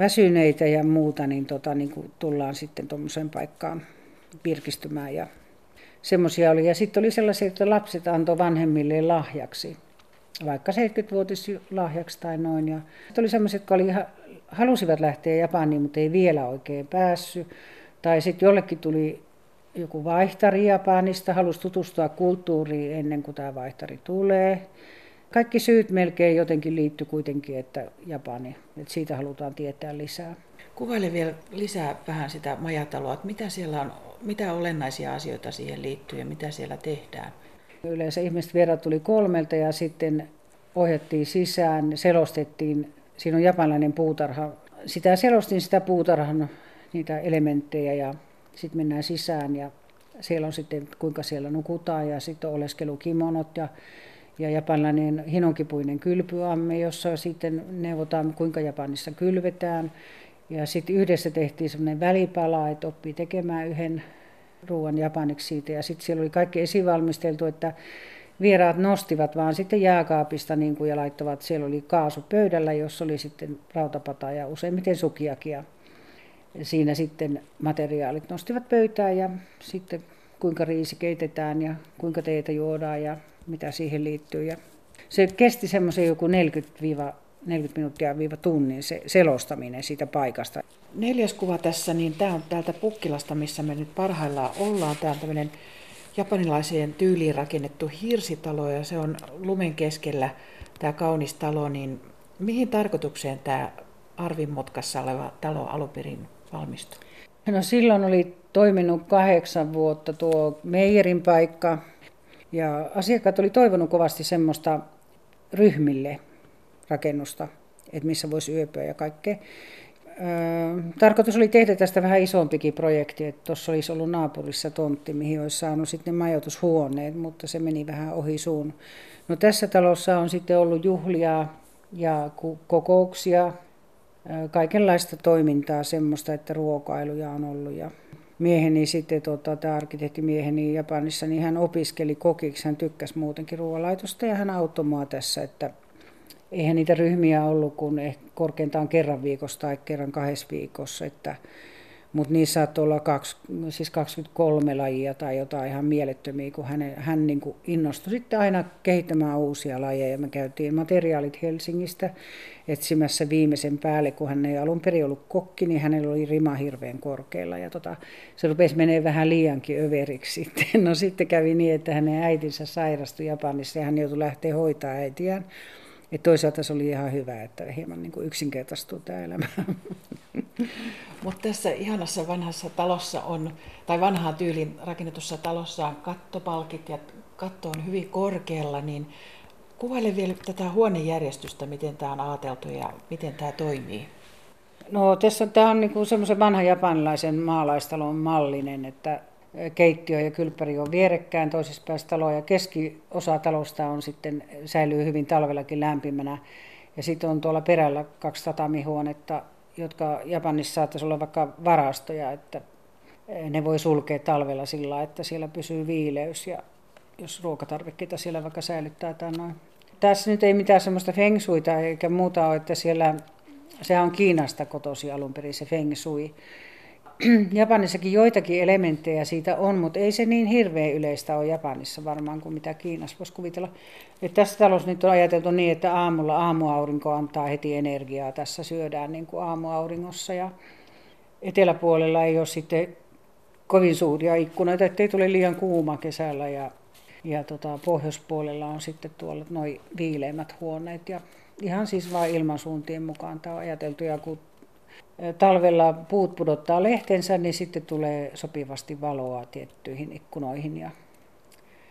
väsyneitä ja muuta, niin, tota, niin tullaan sitten tuommoiseen paikkaan virkistymään ja semmoisia oli. Ja sitten oli sellaisia, että lapset antoi vanhemmille lahjaksi, vaikka 70-vuotis lahjaksi tai noin. Ja sitten oli semmoisia, jotka oli, halusivat lähteä Japaniin, mutta ei vielä oikein päässyt. Tai sitten jollekin tuli joku vaihtari Japanista, halusi tutustua kulttuuriin ennen kuin tämä vaihtari tulee. Kaikki syyt melkein jotenkin liittyy kuitenkin, että Japani, että siitä halutaan tietää lisää. Kuvaile vielä lisää vähän sitä majataloa, että mitä siellä on, mitä olennaisia asioita siihen liittyy ja mitä siellä tehdään. Yleensä ihmiset verrat tuli kolmelta ja sitten ohjattiin sisään, selostettiin, siinä on japanilainen puutarha. Sitä selostin sitä puutarhan niitä elementtejä ja sitten mennään sisään ja siellä on sitten kuinka siellä nukutaan ja sitten on oleskelukimonot ja ja japanilainen hinonkipuinen kylpyamme, jossa sitten neuvotaan, kuinka Japanissa kylvetään. Ja sitten yhdessä tehtiin semmoinen välipala, että oppii tekemään yhden ruoan japaniksi siitä. Ja sitten siellä oli kaikki esivalmisteltu, että vieraat nostivat vaan sitten jääkaapista niin kuin, ja laittavat, siellä oli kaasu pöydällä, jossa oli sitten rautapata ja useimmiten sukiakin. Ja siinä sitten materiaalit nostivat pöytään ja sitten kuinka riisi keitetään ja kuinka teitä juodaan ja mitä siihen liittyy. Ja se kesti semmoisen joku 40 40 minuuttia viiva tunnin se selostaminen siitä paikasta. Neljäs kuva tässä, niin tämä on täältä Pukkilasta, missä me nyt parhaillaan ollaan. Tämä on tämmöinen japanilaiseen tyyliin rakennettu hirsitalo ja se on lumen keskellä tämä kaunis talo. Niin mihin tarkoitukseen tämä Arvin mutkassa oleva talo alunperin valmistui? No silloin oli toiminut kahdeksan vuotta tuo Meijerin paikka ja asiakkaat oli toivonut kovasti semmoista ryhmille rakennusta, että missä voisi yöpyä ja kaikkea. Tarkoitus oli tehdä tästä vähän isompikin projekti, että tuossa olisi ollut naapurissa tontti, mihin olisi saanut sitten majoitushuoneet, mutta se meni vähän ohi suun. No tässä talossa on sitten ollut juhlia ja kokouksia, kaikenlaista toimintaa, semmoista, että ruokailuja on ollut ja mieheni sitten, tota, tämä arkkitehtimieheni Japanissa, niin hän opiskeli kokiksi, hän tykkäsi muutenkin ruoanlaitosta ja hän auttoi mua tässä, että eihän niitä ryhmiä ollut kuin korkeintaan kerran viikossa tai kerran kahdessa viikossa, että, mutta niissä saattoi olla kaksi, siis 23 lajia tai jotain ihan mielettömiä, kun hän, hän niin kuin innostui sitten aina kehittämään uusia lajeja. Me käytiin materiaalit Helsingistä etsimässä viimeisen päälle, kun hän ei alun perin ollut kokki, niin hänellä oli rima hirveän korkealla ja tota, se rupesi menee vähän liiankin överiksi sitten. No sitten kävi niin, että hänen äitinsä sairastui Japanissa ja hän joutui lähteä hoitaa äitiään. Et toisaalta se oli ihan hyvä, että hieman niin kuin yksinkertaistuu tämä elämä. Mutta tässä ihanassa vanhassa talossa on, tai vanhaan tyylin rakennetussa talossa on kattopalkit ja katto on hyvin korkealla, niin kuvaile vielä tätä huonejärjestystä, miten tämä on ajateltu ja miten tämä toimii. No tässä tämä on niin semmoisen vanhan japanilaisen maalaistalon mallinen, että keittiö ja kylppäri on vierekkäin toisessa päässä taloa ja keskiosa talosta on sitten, säilyy hyvin talvellakin lämpimänä. Ja sitten on tuolla perällä kaksi tatamihuonetta, jotka Japanissa saattaisi olla vaikka varastoja, että ne voi sulkea talvella sillä että siellä pysyy viileys ja jos ruokatarvikkeita siellä vaikka säilyttää tai noin. Tässä nyt ei mitään semmoista fengsuita eikä muuta ole, että siellä, se on Kiinasta kotosi alun perin se feng. Japanissakin joitakin elementtejä siitä on, mutta ei se niin hirveän yleistä ole Japanissa varmaan kuin mitä Kiinassa voisi kuvitella. Et tässä talossa nyt on ajateltu niin, että aamulla aamuaurinko antaa heti energiaa. Tässä syödään niin kuin aamuauringossa ja eteläpuolella ei ole sitten kovin suuria ikkunoita, ettei tule liian kuuma kesällä ja, ja tota, pohjoispuolella on sitten tuolla noin viileimmät huoneet ja Ihan siis vain ilmansuuntien mukaan tämä on ajateltu. Ja kun talvella puut pudottaa lehtensä, niin sitten tulee sopivasti valoa tiettyihin ikkunoihin. Ja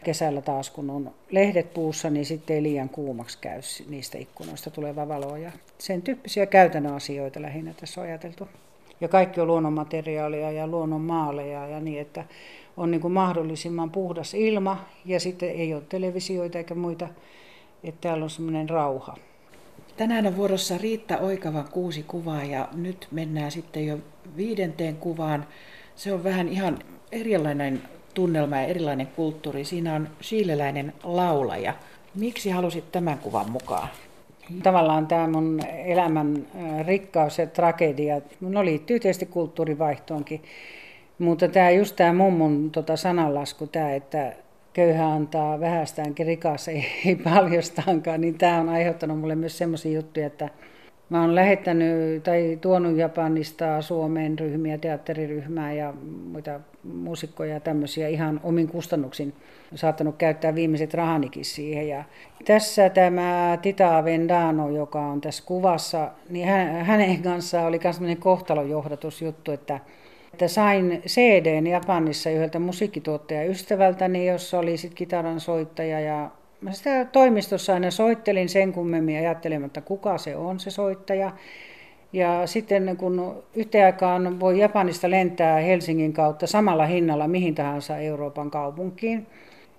kesällä taas, kun on lehdet puussa, niin sitten ei liian kuumaksi käy niistä ikkunoista tuleva valo. Ja sen tyyppisiä käytännön asioita lähinnä tässä on ajateltu. Ja kaikki on luonnonmateriaalia ja luonnonmaaleja ja niin, että on niin kuin mahdollisimman puhdas ilma ja sitten ei ole televisioita eikä muita, että täällä on semmoinen rauha. Tänään on vuorossa Riitta Oikavan kuusi kuvaa ja nyt mennään sitten jo viidenteen kuvaan. Se on vähän ihan erilainen tunnelma ja erilainen kulttuuri. Siinä on siileläinen laulaja. Miksi halusit tämän kuvan mukaan? Tavallaan tämä mun elämän rikkaus ja tragedia, no liittyy tietysti kulttuurivaihtoonkin, mutta tämä just tämä mummun tota sananlasku, tämä, että köyhä antaa vähästäänkin, rikas ei, ei paljostaankaan, niin tämä on aiheuttanut mulle myös semmoisia juttuja, että Mä oon lähettänyt tai tuonut Japanista Suomeen ryhmiä, teatteriryhmää ja muita muusikkoja ja tämmöisiä ihan omin kustannuksin. Saattanut käyttää viimeiset rahanikin siihen. Ja tässä tämä Tita Vendano, joka on tässä kuvassa, niin hänen kanssaan oli myös sellainen kohtalojohdatusjuttu, että että sain CDn Japanissa yhdeltä musiikkituottajaystävältäni, jossa oli sitten kitaran soittaja ja Mä sitä toimistossa aina soittelin sen kummemmin ajattelematta, kuka se on se soittaja. Ja sitten kun yhteen aikaan voi Japanista lentää Helsingin kautta samalla hinnalla mihin tahansa Euroopan kaupunkiin,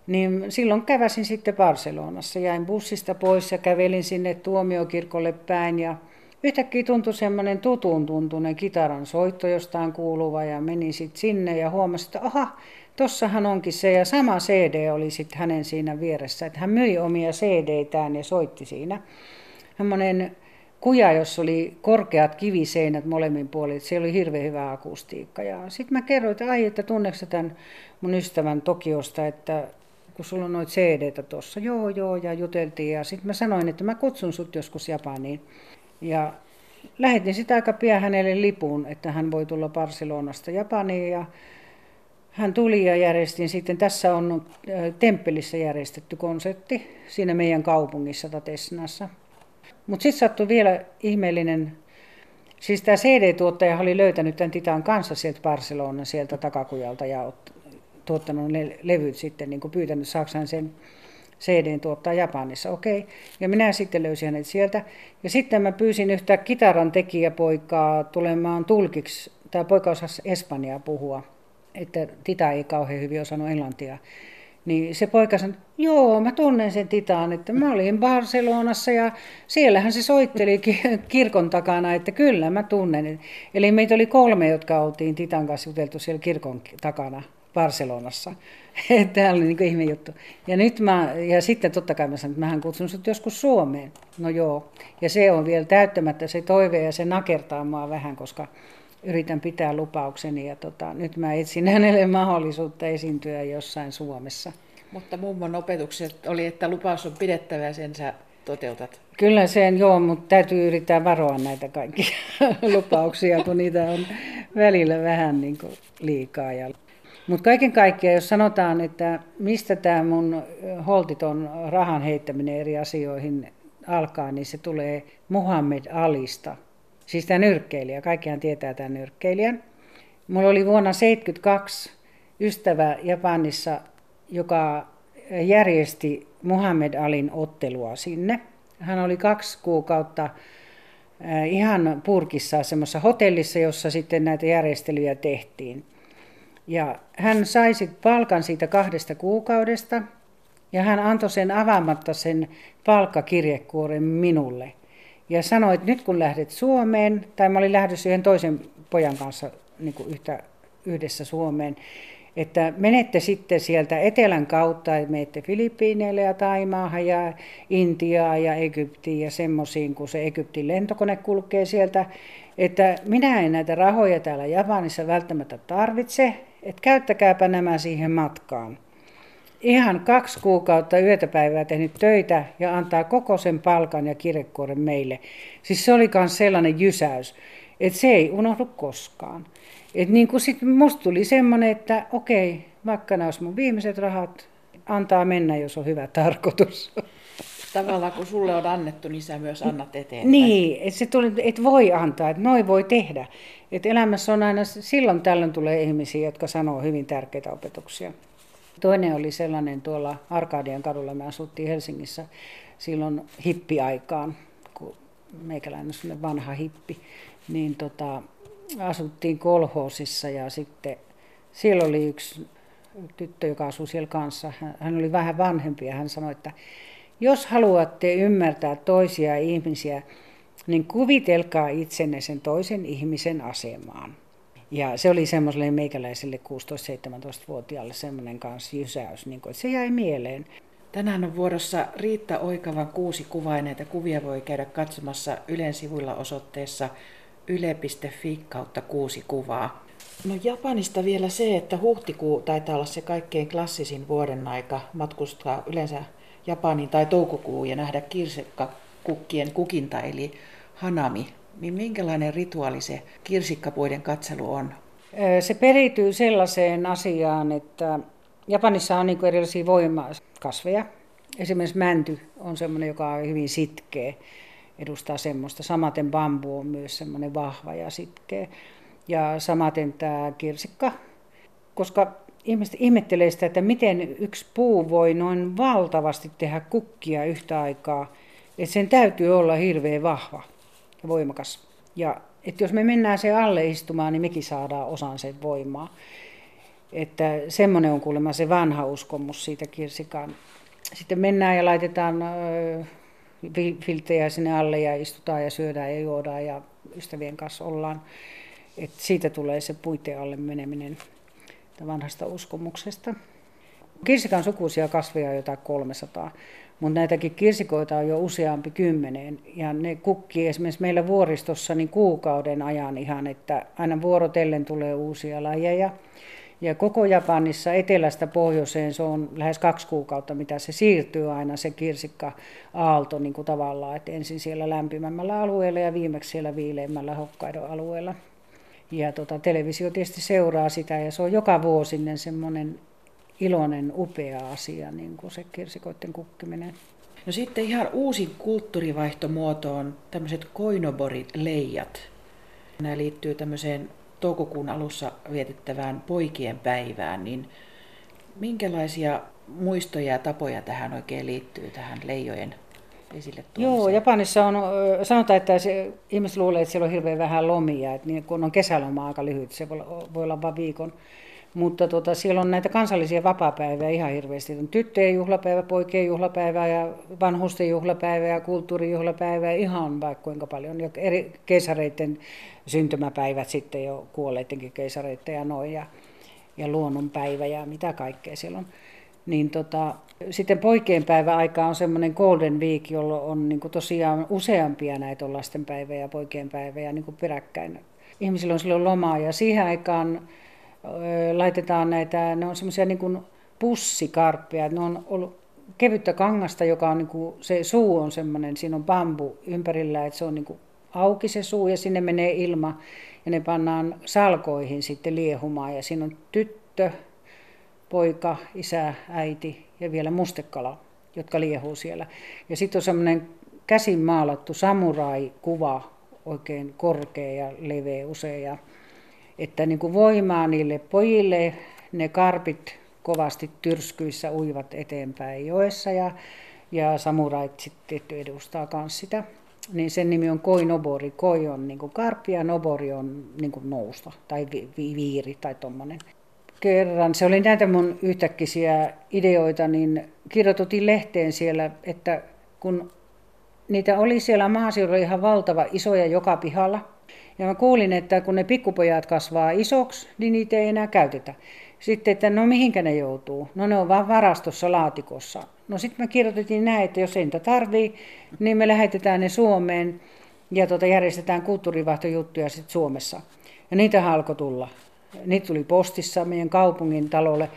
niin silloin käväsin sitten Barcelonassa. Jäin bussista pois ja kävelin sinne tuomiokirkolle päin ja yhtäkkiä tuntui semmoinen tutun tuntunen kitaran soitto jostain kuuluva ja menin sitten sinne ja huomasin, että aha, tossahan onkin se ja sama CD oli sitten hänen siinä vieressä, että hän myi omia CD-tään ja soitti siinä. Hämmöinen kuja, jossa oli korkeat kiviseinät molemmin puolin, se oli hirveän hyvä akustiikka. Ja sitten mä kerroin, että ai, että tunneeko tämän mun ystävän Tokiosta, että kun sulla on noita cd tuossa, joo joo, ja juteltiin. Ja sitten mä sanoin, että mä kutsun sut joskus Japaniin. Ja lähetin sitä aika pian hänelle lipun, että hän voi tulla Barcelonasta Japaniin. Ja hän tuli ja järjestin sitten, tässä on Temppelissä järjestetty konsertti siinä meidän kaupungissa Tatesnassa. Mutta sitten sattui vielä ihmeellinen, siis tämä CD-tuottaja oli löytänyt tämän Titan kanssa sieltä Barcelona sieltä takakujalta ja tuottanut ne levyt sitten, niin kuin pyytänyt Saksan sen CD tuottaa Japanissa. Okei. Okay. Ja minä sitten löysin hänet sieltä. Ja sitten mä pyysin yhtä kitaran tekijäpoikaa tulemaan tulkiksi. Tämä poika osasi Espanjaa puhua että Tita ei kauhean hyvin osannut englantia. Niin se poika sanoi, joo, mä tunnen sen Titaan, että mä olin Barcelonassa ja siellähän se soitteli kirkon takana, että kyllä mä tunnen. Eli meitä oli kolme, jotka oltiin Titan kanssa juteltu siellä kirkon takana Barcelonassa. Tämä oli niin ihme juttu. Ja, nyt mä, ja sitten totta kai mä sanoin, että mähän kutsun sut joskus Suomeen. No joo. Ja se on vielä täyttämättä se toive ja se nakertaa mua vähän, koska yritän pitää lupaukseni ja tota, nyt mä etsin hänelle mahdollisuutta esiintyä jossain Suomessa. Mutta mummon opetukset oli, että lupaus on pidettävä ja sen sä toteutat. Kyllä sen joo, mutta täytyy yrittää varoa näitä kaikkia lupauksia, kun niitä on välillä vähän niin liikaa. Ja... Mutta kaiken kaikkiaan, jos sanotaan, että mistä tämä mun holtiton rahan heittäminen eri asioihin alkaa, niin se tulee Muhammed Alista, Siis tämä nyrkkeilijä, kaikkihan tietää tämän nyrkkeilijän. Mulla oli vuonna 1972 ystävä Japanissa, joka järjesti Muhammed Alin ottelua sinne. Hän oli kaksi kuukautta ihan purkissa semmoisessa hotellissa, jossa sitten näitä järjestelyjä tehtiin. Ja hän sai palkan siitä kahdesta kuukaudesta ja hän antoi sen avaamatta sen palkkakirjekuoren minulle. Ja sanoi, että nyt kun lähdet Suomeen, tai mä olin lähdössä yhden toisen pojan kanssa niin kuin yhtä, yhdessä Suomeen, että menette sitten sieltä etelän kautta, että menette Filippiineille ja Taimaahan ja Intiaan ja Egyptiin ja semmoisiin, kun se Egyptin lentokone kulkee sieltä, että minä en näitä rahoja täällä Japanissa välttämättä tarvitse, että käyttäkääpä nämä siihen matkaan ihan kaksi kuukautta yötä päivää tehnyt töitä ja antaa koko sen palkan ja kirjekuoren meille. Siis se oli myös sellainen jysäys, että se ei unohdu koskaan. Et niin kuin sit musta tuli semmoinen, että okei, vaikka nämä olisi mun viimeiset rahat, antaa mennä, jos on hyvä tarkoitus. Tavallaan kun sulle on annettu, niin sä myös annat eteenpäin. Niin, että se tuli, et voi antaa, että noin voi tehdä. Et elämässä on aina, silloin tällöin tulee ihmisiä, jotka sanoo hyvin tärkeitä opetuksia. Toinen oli sellainen tuolla Arkadian kadulla, me asuttiin Helsingissä silloin hippiaikaan, kun meikäläinen on vanha hippi, niin tota, asuttiin kolhoosissa ja sitten siellä oli yksi tyttö, joka asui siellä kanssa. Hän oli vähän vanhempi ja hän sanoi, että jos haluatte ymmärtää toisia ihmisiä, niin kuvitelkaa itsenne sen toisen ihmisen asemaan. Ja se oli semmoiselle meikäläiselle 16-17-vuotiaalle semmoinen kanssa jysäys, niin kuin, että se jäi mieleen. Tänään on vuorossa Riitta Oikavan kuusi kuvaa näitä kuvia voi käydä katsomassa Ylen sivuilla osoitteessa yle.fi kautta kuusi kuvaa. No Japanista vielä se, että huhtikuu taitaa olla se kaikkein klassisin vuoden aika matkustaa yleensä Japaniin tai toukokuu ja nähdä kirsikkakukkien kukinta eli hanami. Niin minkälainen rituaali se kirsikkapuiden katselu on? Se periytyy sellaiseen asiaan, että Japanissa on niin erilaisia voimakasveja. Esimerkiksi mänty on sellainen, joka on hyvin sitkeä, edustaa semmoista. Samaten bambu on myös semmoinen vahva ja sitkeä. Ja samaten tämä kirsikka, koska ihmiset ihmettelee sitä, että miten yksi puu voi noin valtavasti tehdä kukkia yhtä aikaa. Että sen täytyy olla hirveän vahva ja voimakas. Ja että jos me mennään se alle istumaan, niin mekin saadaan osan sen voimaa. Että semmoinen on kuulemma se vanha uskomus siitä kirsikan. Sitten mennään ja laitetaan filtejä sinne alle ja istutaan ja syödään ja juodaan ja ystävien kanssa ollaan. Et siitä tulee se puitteen alle meneminen vanhasta uskomuksesta. Kirsikan sukuisia kasveja on jotain 300, mutta näitäkin kirsikoita on jo useampi kymmeneen. Ja ne kukkii esimerkiksi meillä vuoristossa niin kuukauden ajan ihan, että aina vuorotellen tulee uusia lajeja. Ja koko Japanissa etelästä pohjoiseen se on lähes kaksi kuukautta, mitä se siirtyy aina se kirsikka-aalto niin kuin tavallaan, että ensin siellä lämpimämmällä alueella ja viimeksi siellä viileimmällä Hokkaidon alueella. Ja tota, televisio tietysti seuraa sitä ja se on joka vuosinen semmoinen iloinen, upea asia, niin kuin se kirsikoiden kukkiminen. No sitten ihan uusi kulttuurivaihtomuoto on tämmöiset koinoborit-leijat. Nämä liittyy tämmöiseen toukokuun alussa vietettävään poikien päivään, niin minkälaisia muistoja ja tapoja tähän oikein liittyy, tähän leijojen esille Joo, Japanissa on, sanotaan, että se, ihmiset luulee, että siellä on hirveän vähän lomia, että niin, kun on kesäloma aika lyhyt, se voi, voi olla vain viikon. Mutta tota, siellä on näitä kansallisia vapaapäiviä ihan hirveästi. On tyttöjen juhlapäivä, poikien juhlapäivä ja vanhusten juhlapäivä ja kulttuurijuhlapäivä ihan vaikka kuinka paljon. Ja eri keisareiden syntymäpäivät sitten jo kuolleidenkin keisareiden ja noin ja, ja luonnonpäivä ja mitä kaikkea siellä on. Niin tota, sitten poikien päivä aika on semmoinen Golden Week, jolloin on niin kuin tosiaan useampia näitä on lastenpäivä ja poikien päivä ja niin kuin peräkkäin. Ihmisillä on silloin lomaa ja siihen aikaan ö, laitetaan näitä, ne on semmoisia niin kuin pussikarppeja, ne on ollut kevyttä kangasta, joka on niin kuin, se suu on semmoinen, siinä on bambu ympärillä, että se on niin kuin auki se suu ja sinne menee ilma ja ne pannaan salkoihin sitten liehumaan ja siinä on tyttö, poika, isä, äiti ja vielä mustekala, jotka liehuu siellä. Ja sitten on semmoinen käsin maalattu samurai-kuva, oikein korkea ja leveä usein. Ja, että niin kuin voimaa niille pojille, ne karpit kovasti tyrskyissä uivat eteenpäin joessa ja, ja samurait sitten edustaa myös sitä. Niin sen nimi on koinobori. Koi on niin kuin karppi ja nobori on niin kuin nousta tai vi, vi, viiri tai tuommoinen kerran, se oli näitä mun yhtäkkisiä ideoita, niin kirjoitutin lehteen siellä, että kun niitä oli siellä maaseudulla ihan valtava isoja joka pihalla, ja mä kuulin, että kun ne pikkupojat kasvaa isoksi, niin niitä ei enää käytetä. Sitten, että no mihinkä ne joutuu? No ne on vaan varastossa laatikossa. No sitten mä kirjoitettiin näin, että jos ei niitä tarvii, niin me lähetetään ne Suomeen ja tota, järjestetään kulttuurivaihtojuttuja sitten Suomessa. Ja niitä alkoi tulla. Niitä tuli postissa meidän kaupungin talolle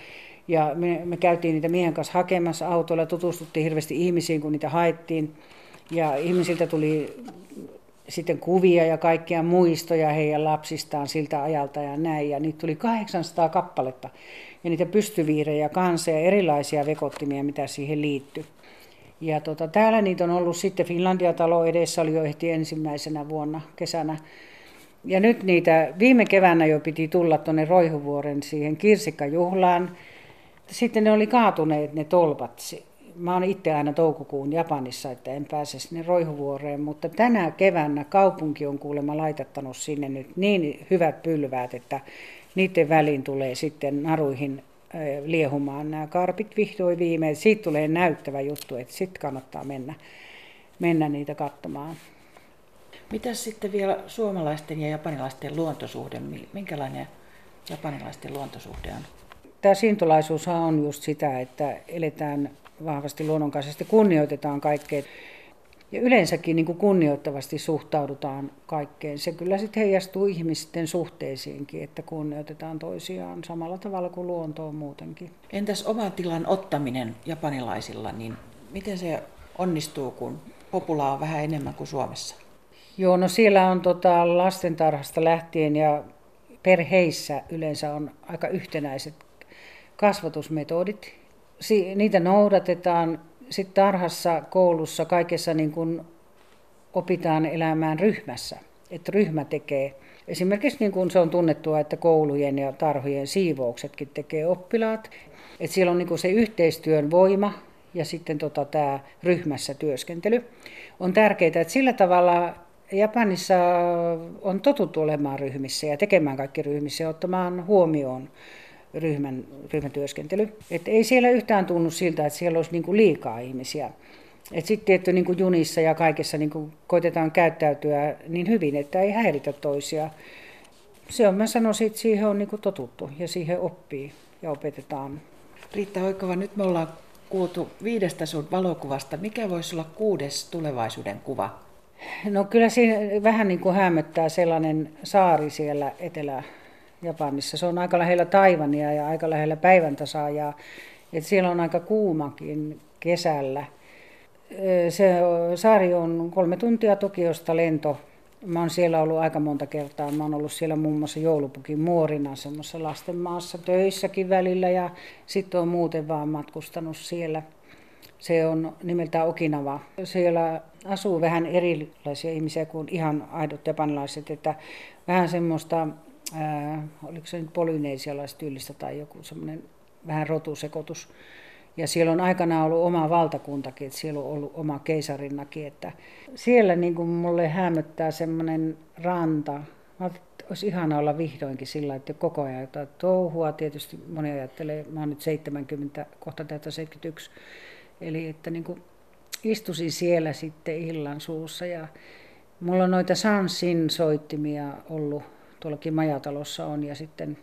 ja me, me käytiin niitä miehen kanssa hakemassa autolla, tutustuttiin hirveästi ihmisiin, kun niitä haettiin. Ja ihmisiltä tuli sitten kuvia ja kaikkia muistoja heidän lapsistaan siltä ajalta ja näin. Ja niitä tuli 800 kappaletta. Ja niitä pystyviirejä kanssa ja erilaisia vekottimia, mitä siihen liittyi. Ja tota, täällä niitä on ollut sitten Finlandia-talo edessä oli jo ehti ensimmäisenä vuonna kesänä. Ja nyt niitä viime keväänä jo piti tulla tuonne Roihuvuoren siihen kirsikkajuhlaan. Sitten ne oli kaatuneet ne tolpat. Mä oon itse aina toukokuun Japanissa, että en pääse sinne Roihuvuoreen, mutta tänä keväänä kaupunki on kuulemma laitettanut sinne nyt niin hyvät pylväät, että niiden väliin tulee sitten naruihin liehumaan nämä karpit vihdoin viimein. Siitä tulee näyttävä juttu, että sitten kannattaa mennä, mennä niitä katsomaan. Mitäs sitten vielä suomalaisten ja japanilaisten luontosuhde? Minkälainen japanilaisten luontosuhde on? Tämä sintolaisuus on just sitä, että eletään vahvasti luonnonkaisesti, kunnioitetaan kaikkea. Ja yleensäkin niin kuin kunnioittavasti suhtaudutaan kaikkeen. Se kyllä sitten heijastuu ihmisten suhteisiinkin, että kunnioitetaan toisiaan samalla tavalla kuin luontoon muutenkin. Entäs oman tilan ottaminen japanilaisilla, niin miten se onnistuu, kun populaa on vähän enemmän kuin Suomessa? Joo, no siellä on tota lastentarhasta lähtien ja perheissä yleensä on aika yhtenäiset kasvatusmetodit. Si- niitä noudatetaan sitten tarhassa, koulussa, kaikessa niin kuin opitaan elämään ryhmässä. Että ryhmä tekee. Esimerkiksi niin kuin se on tunnettua, että koulujen ja tarhojen siivouksetkin tekee oppilaat. Että siellä on niin se yhteistyön voima ja sitten tota, tämä ryhmässä työskentely. On tärkeää, että sillä tavalla Japanissa on totuttu olemaan ryhmissä ja tekemään kaikki ryhmissä ja ottamaan huomioon ryhmän, ryhmätyöskentely. Et ei siellä yhtään tunnu siltä, että siellä olisi niinku liikaa ihmisiä. Et sitten tietty niin kuin junissa ja kaikessa niin kuin koitetaan käyttäytyä niin hyvin, että ei häiritä toisia. Se on, mä sanoisin, että siihen on niin kuin totuttu ja siihen oppii ja opetetaan. Riitta Hoikova, nyt me ollaan kuultu viidestä sun valokuvasta. Mikä voisi olla kuudes tulevaisuuden kuva? No kyllä siinä vähän niin kuin hämöttää sellainen saari siellä etelä Japanissa. Se on aika lähellä Taivania ja aika lähellä päivän tasaajaa. Et siellä on aika kuumakin kesällä. Se saari on kolme tuntia Tokiosta lento. Mä oon siellä ollut aika monta kertaa. Mä oon ollut siellä muun muassa joulupukin muorina semmoisessa lastenmaassa töissäkin välillä ja sitten on muuten vaan matkustanut siellä. Se on nimeltään Okinawa. Siellä asuu vähän erilaisia ihmisiä kuin ihan aidot japanilaiset, että vähän semmoista ää, oliko se nyt polyneesialaistyylistä tai joku semmoinen vähän rotusekoitus. Ja siellä on aikanaan ollut oma valtakuntakin, että siellä on ollut oma keisarinnakin. Että siellä niin kuin mulle hämöttää semmoinen ranta. Mä olisi ihana olla vihdoinkin sillä, että koko ajan jotain touhua. Tietysti moni ajattelee, mä oon nyt 70, kohta tätä 71. Eli että niin kuin istusin siellä sitten illan suussa ja mulla on noita Sansin soittimia ollut tuollakin majatalossa on ja sitten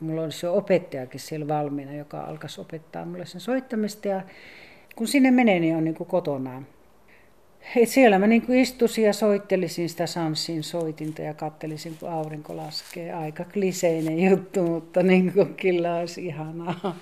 mulla olisi jo opettajakin siellä valmiina, joka alkaisi opettaa mulle sen soittamista ja kun sinne menee, niin on niin kuin kotonaan. Et siellä mä niin kuin istusin ja soittelisin sitä Samsin soitinta ja kattelisin, kun aurinko laskee. Aika kliseinen juttu, mutta niin kuin kyllä olisi ihanaa.